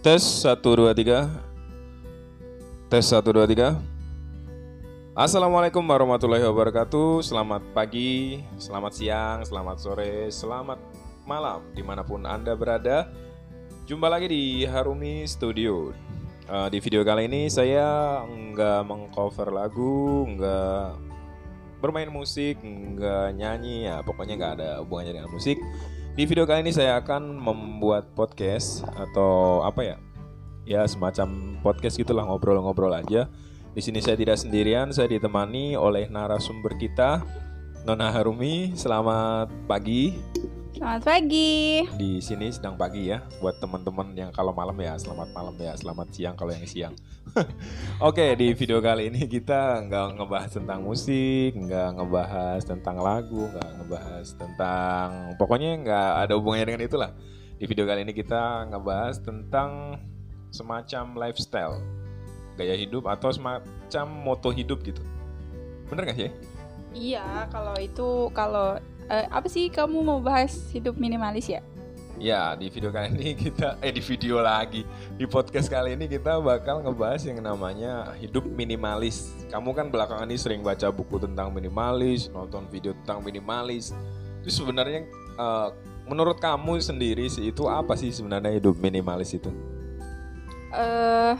Tes 1 2 3. Tes 1 2 3. Assalamualaikum warahmatullahi wabarakatuh. Selamat pagi, selamat siang, selamat sore, selamat malam di mana pun anda berada. Jumpa lagi di Harumi Studio. Uh, di video kali ini saya nggak mengcover lagu, nggak bermain musik, nggak nyanyi, ya pokoknya nggak ada hubungannya dengan musik. Di video kali ini saya akan membuat podcast atau apa ya? Ya semacam podcast gitulah ngobrol-ngobrol aja. Di sini saya tidak sendirian, saya ditemani oleh narasumber kita Nona Harumi. Selamat pagi. Selamat pagi. Di sini sedang pagi ya buat teman-teman yang kalau malam ya selamat malam ya selamat siang kalau yang siang. Oke di video kali ini kita nggak ngebahas tentang musik, nggak ngebahas tentang lagu, nggak ngebahas tentang pokoknya nggak ada hubungannya dengan itulah. Di video kali ini kita ngebahas tentang semacam lifestyle, gaya hidup atau semacam moto hidup gitu. Bener gak sih? Iya, kalau itu kalau uh, apa sih kamu mau bahas hidup minimalis ya? Ya, di video kali ini kita eh di video lagi. Di podcast kali ini kita bakal ngebahas yang namanya hidup minimalis. Kamu kan belakangan ini sering baca buku tentang minimalis, nonton video tentang minimalis. Itu sebenarnya uh, menurut kamu sendiri sih itu apa sih sebenarnya hidup minimalis itu? Eh uh,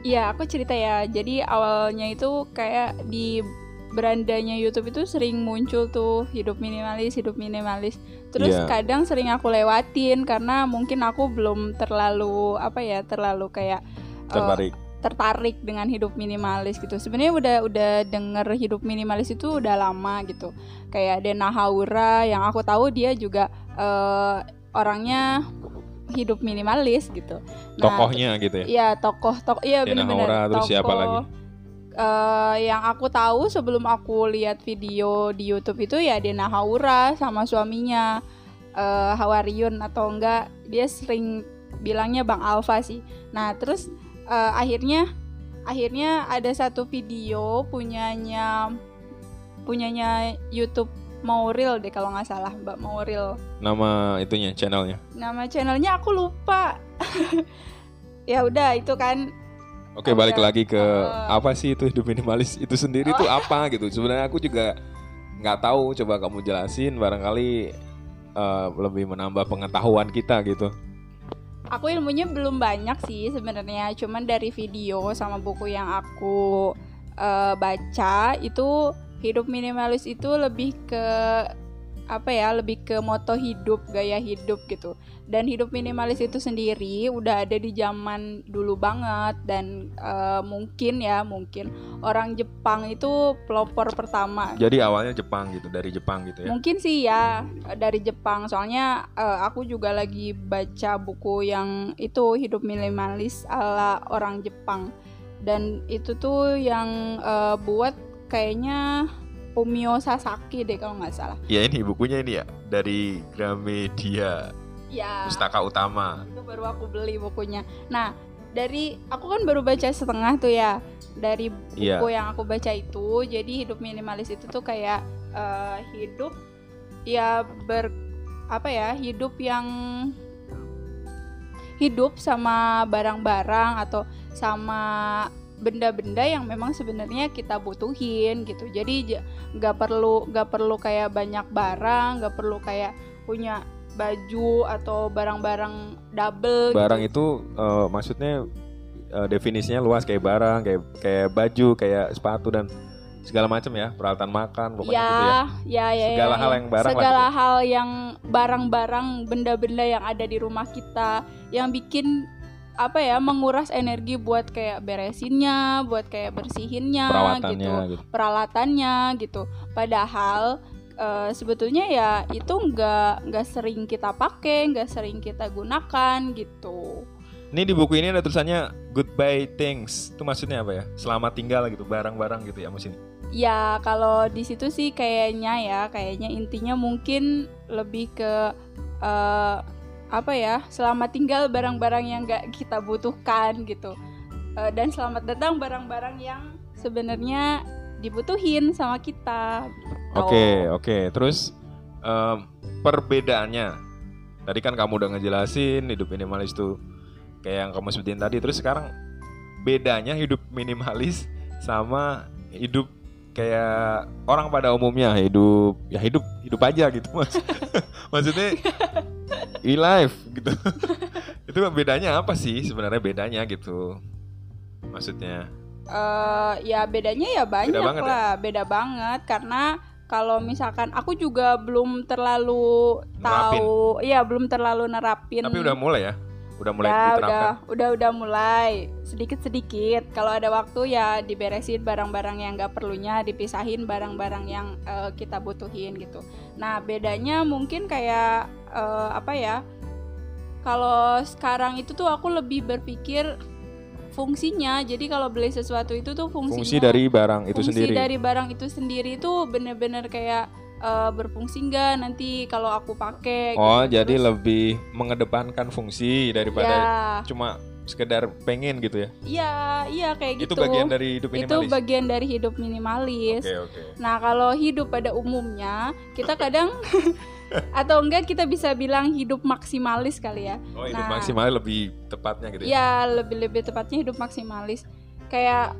ya, aku cerita ya. Jadi awalnya itu kayak di berandanya YouTube itu sering muncul tuh hidup minimalis, hidup minimalis. Terus yeah. kadang sering aku lewatin karena mungkin aku belum terlalu apa ya, terlalu kayak eh, tertarik. Uh, tertarik dengan hidup minimalis gitu. Sebenarnya udah udah denger hidup minimalis itu udah lama gitu. Kayak Dena Haura yang aku tahu dia juga uh, orangnya hidup minimalis gitu. Nah, Tokohnya gitu ya? Iya tokoh tokoh iya benar-benar. Terus tokoh, siapa lagi? Uh, yang aku tahu sebelum aku lihat video di YouTube itu ya Dena Haura sama suaminya uh, Hawariun atau enggak dia sering bilangnya Bang Alfa sih. Nah terus uh, akhirnya akhirnya ada satu video punyanya punyanya YouTube Mauril deh kalau nggak salah Mbak Mauril. Nama itunya channelnya? Nama channelnya aku lupa. ya udah itu kan Oke, balik lagi ke uh, apa sih itu hidup minimalis itu sendiri oh. tuh apa gitu. Sebenarnya aku juga nggak tahu. Coba kamu jelasin, barangkali uh, lebih menambah pengetahuan kita gitu. Aku ilmunya belum banyak sih sebenarnya. Cuman dari video sama buku yang aku uh, baca itu hidup minimalis itu lebih ke apa ya lebih ke moto hidup gaya hidup gitu. Dan hidup minimalis itu sendiri udah ada di zaman dulu banget dan uh, mungkin ya mungkin orang Jepang itu pelopor pertama. Jadi awalnya Jepang gitu dari Jepang gitu ya? Mungkin sih ya dari Jepang. Soalnya uh, aku juga lagi baca buku yang itu hidup minimalis ala orang Jepang. Dan itu tuh yang uh, buat kayaknya Fumio Sasaki deh kalau nggak salah. Ya ini bukunya ini ya dari Gramedia. Ya. Pustaka Utama. Itu baru aku beli bukunya. Nah dari aku kan baru baca setengah tuh ya dari buku ya. yang aku baca itu jadi hidup minimalis itu tuh kayak uh, hidup ya ber apa ya hidup yang hidup sama barang-barang atau sama benda-benda yang memang sebenarnya kita butuhin gitu jadi nggak perlu nggak perlu kayak banyak barang nggak perlu kayak punya baju atau barang-barang double barang gitu. itu uh, maksudnya uh, definisinya luas kayak barang kayak kayak baju kayak sepatu dan segala macam ya peralatan makan pokoknya ya, gitu ya. Ya, ya, segala ya, hal yang barang segala gitu. hal yang barang-barang benda-benda yang ada di rumah kita yang bikin apa ya menguras energi buat kayak beresinnya, buat kayak bersihinnya gitu, gitu, peralatannya gitu. Padahal uh, sebetulnya ya itu nggak nggak sering kita pakai, nggak sering kita gunakan gitu. Ini di buku ini ada tulisannya goodbye things. Itu maksudnya apa ya? Selamat tinggal gitu, barang-barang gitu ya musim. Ya kalau di situ sih kayaknya ya, kayaknya intinya mungkin lebih ke uh, apa ya selamat tinggal barang-barang yang gak kita butuhkan gitu. Uh, dan selamat datang barang-barang yang sebenarnya dibutuhin sama kita. Oke oke. Okay, terus um, perbedaannya. Tadi kan kamu udah ngejelasin hidup minimalis itu kayak yang kamu sebutin tadi. Terus sekarang bedanya hidup minimalis sama hidup kayak orang pada umumnya hidup ya hidup hidup aja gitu mas. Maksudnya e life gitu. Itu bedanya apa sih sebenarnya bedanya gitu? Maksudnya? Eh, ya bedanya ya banyak banget ya? lah, beda banget. Karena kalau misalkan aku juga belum terlalu tahu, iya belum terlalu nerapin. tapi udah mulai ya udah mulai Ya, diterapkan udah, udah udah mulai sedikit sedikit. Kalau ada waktu ya diberesin barang-barang yang nggak perlunya, dipisahin barang-barang yang eh, kita butuhin gitu. Nah bedanya mungkin kayak eh, apa ya? Kalau sekarang itu tuh aku lebih berpikir fungsinya. Jadi kalau beli sesuatu itu tuh fungsinya. fungsi dari barang itu fungsi sendiri dari barang itu sendiri tuh bener-bener kayak eh, berfungsi nggak nanti kalau aku pakai. oh gitu. jadi Terus, lebih mengedepankan fungsi daripada ya, cuma sekedar pengen gitu ya iya, iya kayak gitu. itu bagian dari hidup itu minimalis bagian dari hidup minimalis. oke oke Nah, kalau hidup pada umumnya, kita kadang atau enggak kita bisa bilang hidup maksimalis kali ya. oh hidup Nah. maksimal lebih tepatnya gitu ya Ya, lebih-lebih tepatnya hidup maksimalis. Kayak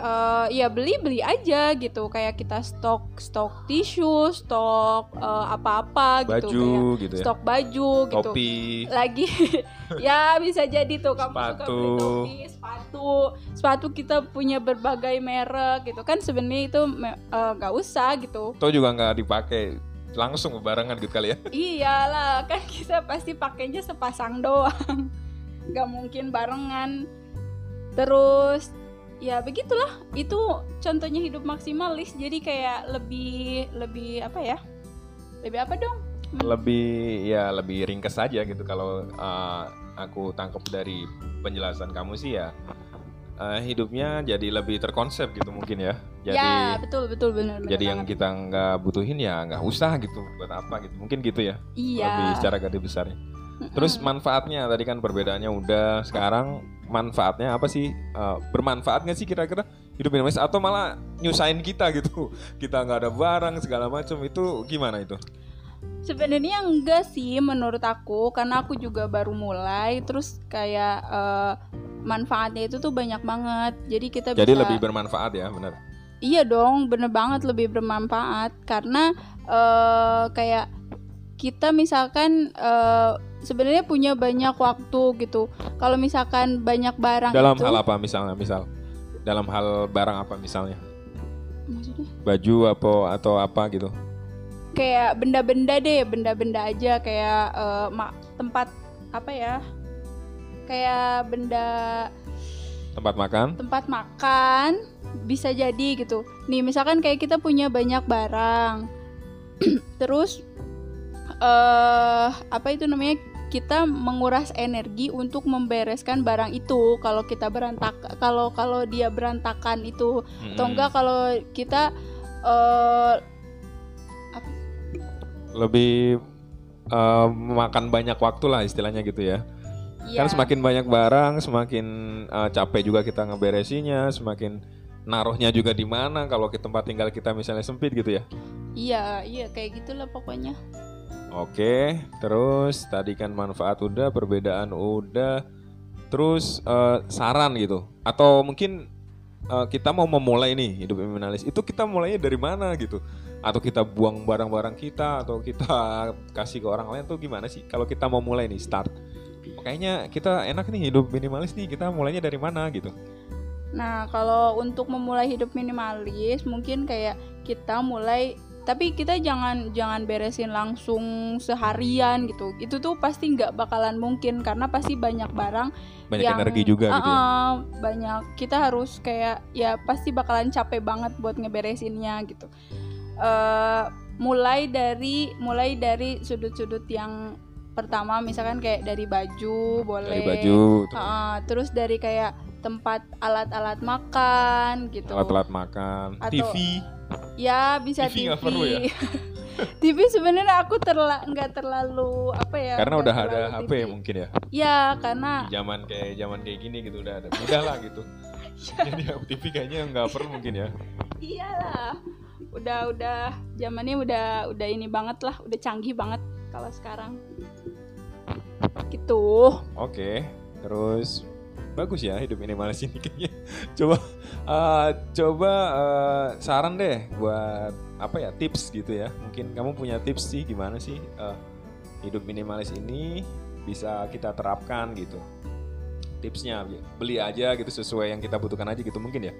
eh ya beli-beli aja gitu. Kayak kita stok stok tisu, stok eh, apa-apa gitu baju kayak gitu ya stok baju gitu. topi Lagi ya bisa jadi tuh kamu suka Sepatu. beli topi, sepatu. Sepatu kita punya berbagai merek gitu kan sebenarnya itu eh, nggak usah gitu. Atau juga nggak dipakai langsung barengan gitu kali ya Iyalah, kan kita pasti pakainya sepasang doang. Gak mungkin barengan. Terus ya begitulah. Itu contohnya hidup maksimalis. Jadi kayak lebih lebih apa ya? Lebih apa dong? lebih ya lebih ringkes saja gitu kalau uh, aku tangkap dari penjelasan kamu sih ya uh, hidupnya jadi lebih terkonsep gitu mungkin ya jadi ya, betul betul benar jadi yang banget. kita nggak butuhin ya nggak usah gitu buat apa gitu mungkin gitu ya Iya. lebih secara garis besarnya. Terus manfaatnya tadi kan perbedaannya udah. Sekarang manfaatnya apa sih? Uh, bermanfaat nggak sih kira-kira hidup minimalis atau malah nyusahin kita gitu? Kita nggak ada barang segala macam. Itu gimana itu? Sebenarnya enggak sih menurut aku. Karena aku juga baru mulai terus kayak eh, manfaatnya itu tuh banyak banget. Jadi kita jadi bisa lebih bermanfaat ya benar Iya dong, bener banget lebih bermanfaat. Karena eh, kayak kita misalkan eh, sebenarnya punya banyak waktu gitu. Kalau misalkan banyak barang dalam itu, hal apa misalnya? Misal dalam hal barang apa misalnya? Maksudnya? Baju apa atau apa gitu? Kayak benda-benda deh, benda-benda aja. Kayak eh, ma- tempat apa ya? Kayak benda tempat makan? Tempat makan bisa jadi gitu. Nih misalkan kayak kita punya banyak barang, terus eh apa itu namanya kita menguras energi untuk membereskan barang itu. Kalau kita berantak, kalau kalau dia berantakan itu, atau Mm-mm. enggak kalau kita eh lebih eh, makan banyak waktu lah istilahnya gitu ya ya, kan semakin banyak barang semakin eh, capek juga kita ngeberesinya semakin naruhnya juga di mana kalau ke tempat tinggal kita misalnya sempit gitu ya iya iya kayak gitulah pokoknya. Oke, terus tadi kan manfaat udah, perbedaan udah, terus eh, saran gitu, atau mungkin eh, kita mau memulai nih hidup minimalis, itu kita mulainya dari mana gitu? Atau kita buang barang-barang kita, atau kita kasih ke orang lain tuh gimana sih? Kalau kita mau mulai nih start, kayaknya kita enak nih hidup minimalis nih, kita mulainya dari mana gitu? Nah, kalau untuk memulai hidup minimalis, mungkin kayak kita mulai tapi kita jangan jangan beresin langsung seharian gitu. Itu tuh pasti nggak bakalan mungkin karena pasti banyak barang Banyak yang energi juga gitu ya. Banyak. Kita harus kayak ya pasti bakalan capek banget buat ngeberesinnya gitu. eh mulai dari mulai dari sudut-sudut yang pertama misalkan kayak dari baju boleh Dari baju, terus Uh, terus dari kayak tempat alat-alat makan gitu. alat-alat makan, Atau- TV, Ya bisa TV TV. perlu ya? TV sebenarnya aku terla nggak terlalu apa ya? karena udah ada terlalu HP TV. mungkin ya. Ya karena di zaman kayak zaman kayak gini gitu udah ada udah lah gitu jadi TV kayaknya nggak perlu mungkin ya iyalah udah udah zamannya udah udah ini banget lah, udah canggih banget kalau sekarang. Gitu. oke Terus bagus ya hidup minimalis ini kayaknya. Coba uh, coba uh, saran deh buat apa ya tips gitu ya. Mungkin kamu punya tips sih gimana sih uh, hidup minimalis ini bisa kita terapkan gitu. Tipsnya beli aja gitu sesuai yang kita butuhkan aja gitu mungkin ya.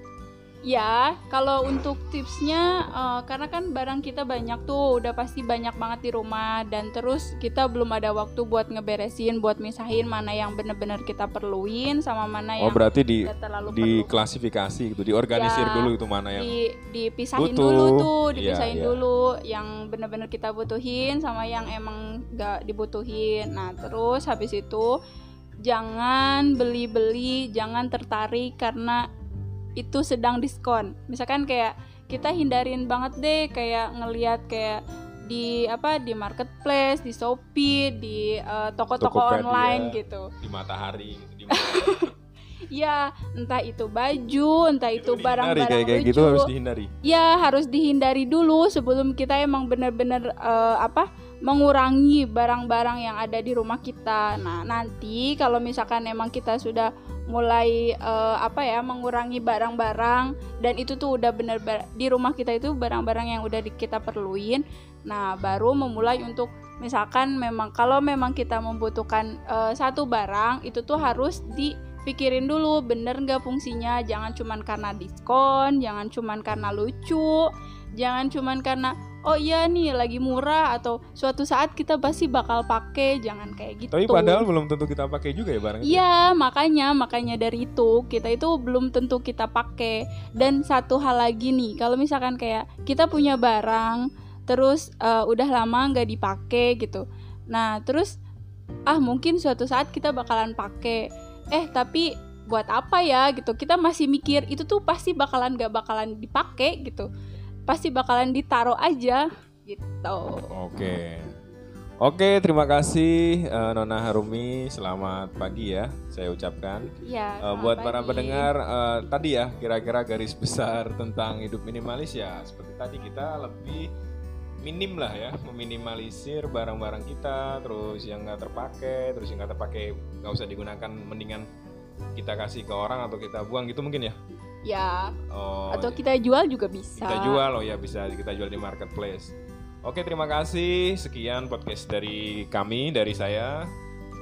Ya, kalau untuk tipsnya, uh, karena kan barang kita banyak tuh, udah pasti banyak banget di rumah, dan terus kita belum ada waktu buat ngeberesin, buat misahin mana yang bener-bener kita perluin, sama mana Oh yang berarti di terlalu di perlu. klasifikasi gitu, diorganisir Ya, dulu itu mana yang di dipisahin butuh. dulu tuh, Iya, dipisahin iya. dulu yang bener-bener kita butuhin sama yang emang gak dibutuhin. Nah, terus habis itu jangan beli-beli, jangan tertarik karena itu sedang diskon. Misalkan kayak kita hindarin banget deh kayak ngelihat kayak di apa di marketplace, di Shopee, di eh, toko-toko online gitu. di matahari di Ya, entah itu baju, entah itu barang-barang kayak kayak gitu harus dihindari. ya harus dihindari dulu sebelum kita emang benar-benar eh, apa mengurangi barang-barang yang ada di rumah kita. Nah nanti kalau misalkan emang kita sudah mulai eh, apa ya mengurangi barang-barang dan itu tuh udah benar di rumah kita itu barang-barang yang udah kita perluin. Nah baru memulai untuk misalkan memang kalau memang kita membutuhkan eh, satu barang itu tuh harus dipikirin dulu bener nggak fungsinya jangan cuman karena diskon jangan cuman karena lucu jangan cuman karena oh iya nih lagi murah atau suatu saat kita pasti bakal pakai jangan kayak gitu Tapi padahal belum tentu kita pakai juga ya barang itu. Iya, makanya makanya dari itu kita itu belum tentu kita pakai. Dan satu hal lagi nih, kalau misalkan kayak kita punya barang terus eh, udah lama nggak dipakai gitu. Nah, terus ah mungkin suatu saat kita bakalan pakai. Eh, tapi buat apa ya gitu. Kita masih mikir itu tuh pasti bakalan nggak bakalan dipakai gitu. Pasti bakalan ditaruh aja gitu. Oke. Oke, terima kasih eh, Nona Harumi. Selamat pagi ya, saya ucapkan. Iya. Eh, selamat buat para pagi. pendengar eh, tadi ya, kira-kira garis besar tentang hidup minimalis ya, seperti tadi kita lebih minim lah ya, meminimalisir barang-barang kita, terus yang nggak terpakai, terus yang nggak terpakai nggak usah digunakan, mendingan kita kasih ke orang atau kita buang gitu mungkin ya. Ya, Oh, atau kita jual juga bisa. kita jual loh ya bisa kita jual di marketplace. Oke terima kasih sekian podcast dari kami dari saya.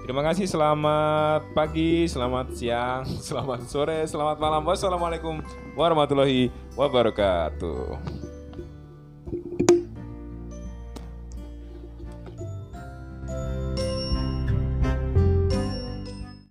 Terima kasih selamat pagi, selamat siang, selamat sore, selamat malam. Wassalamualaikum warahmatullahi wabarakatuh.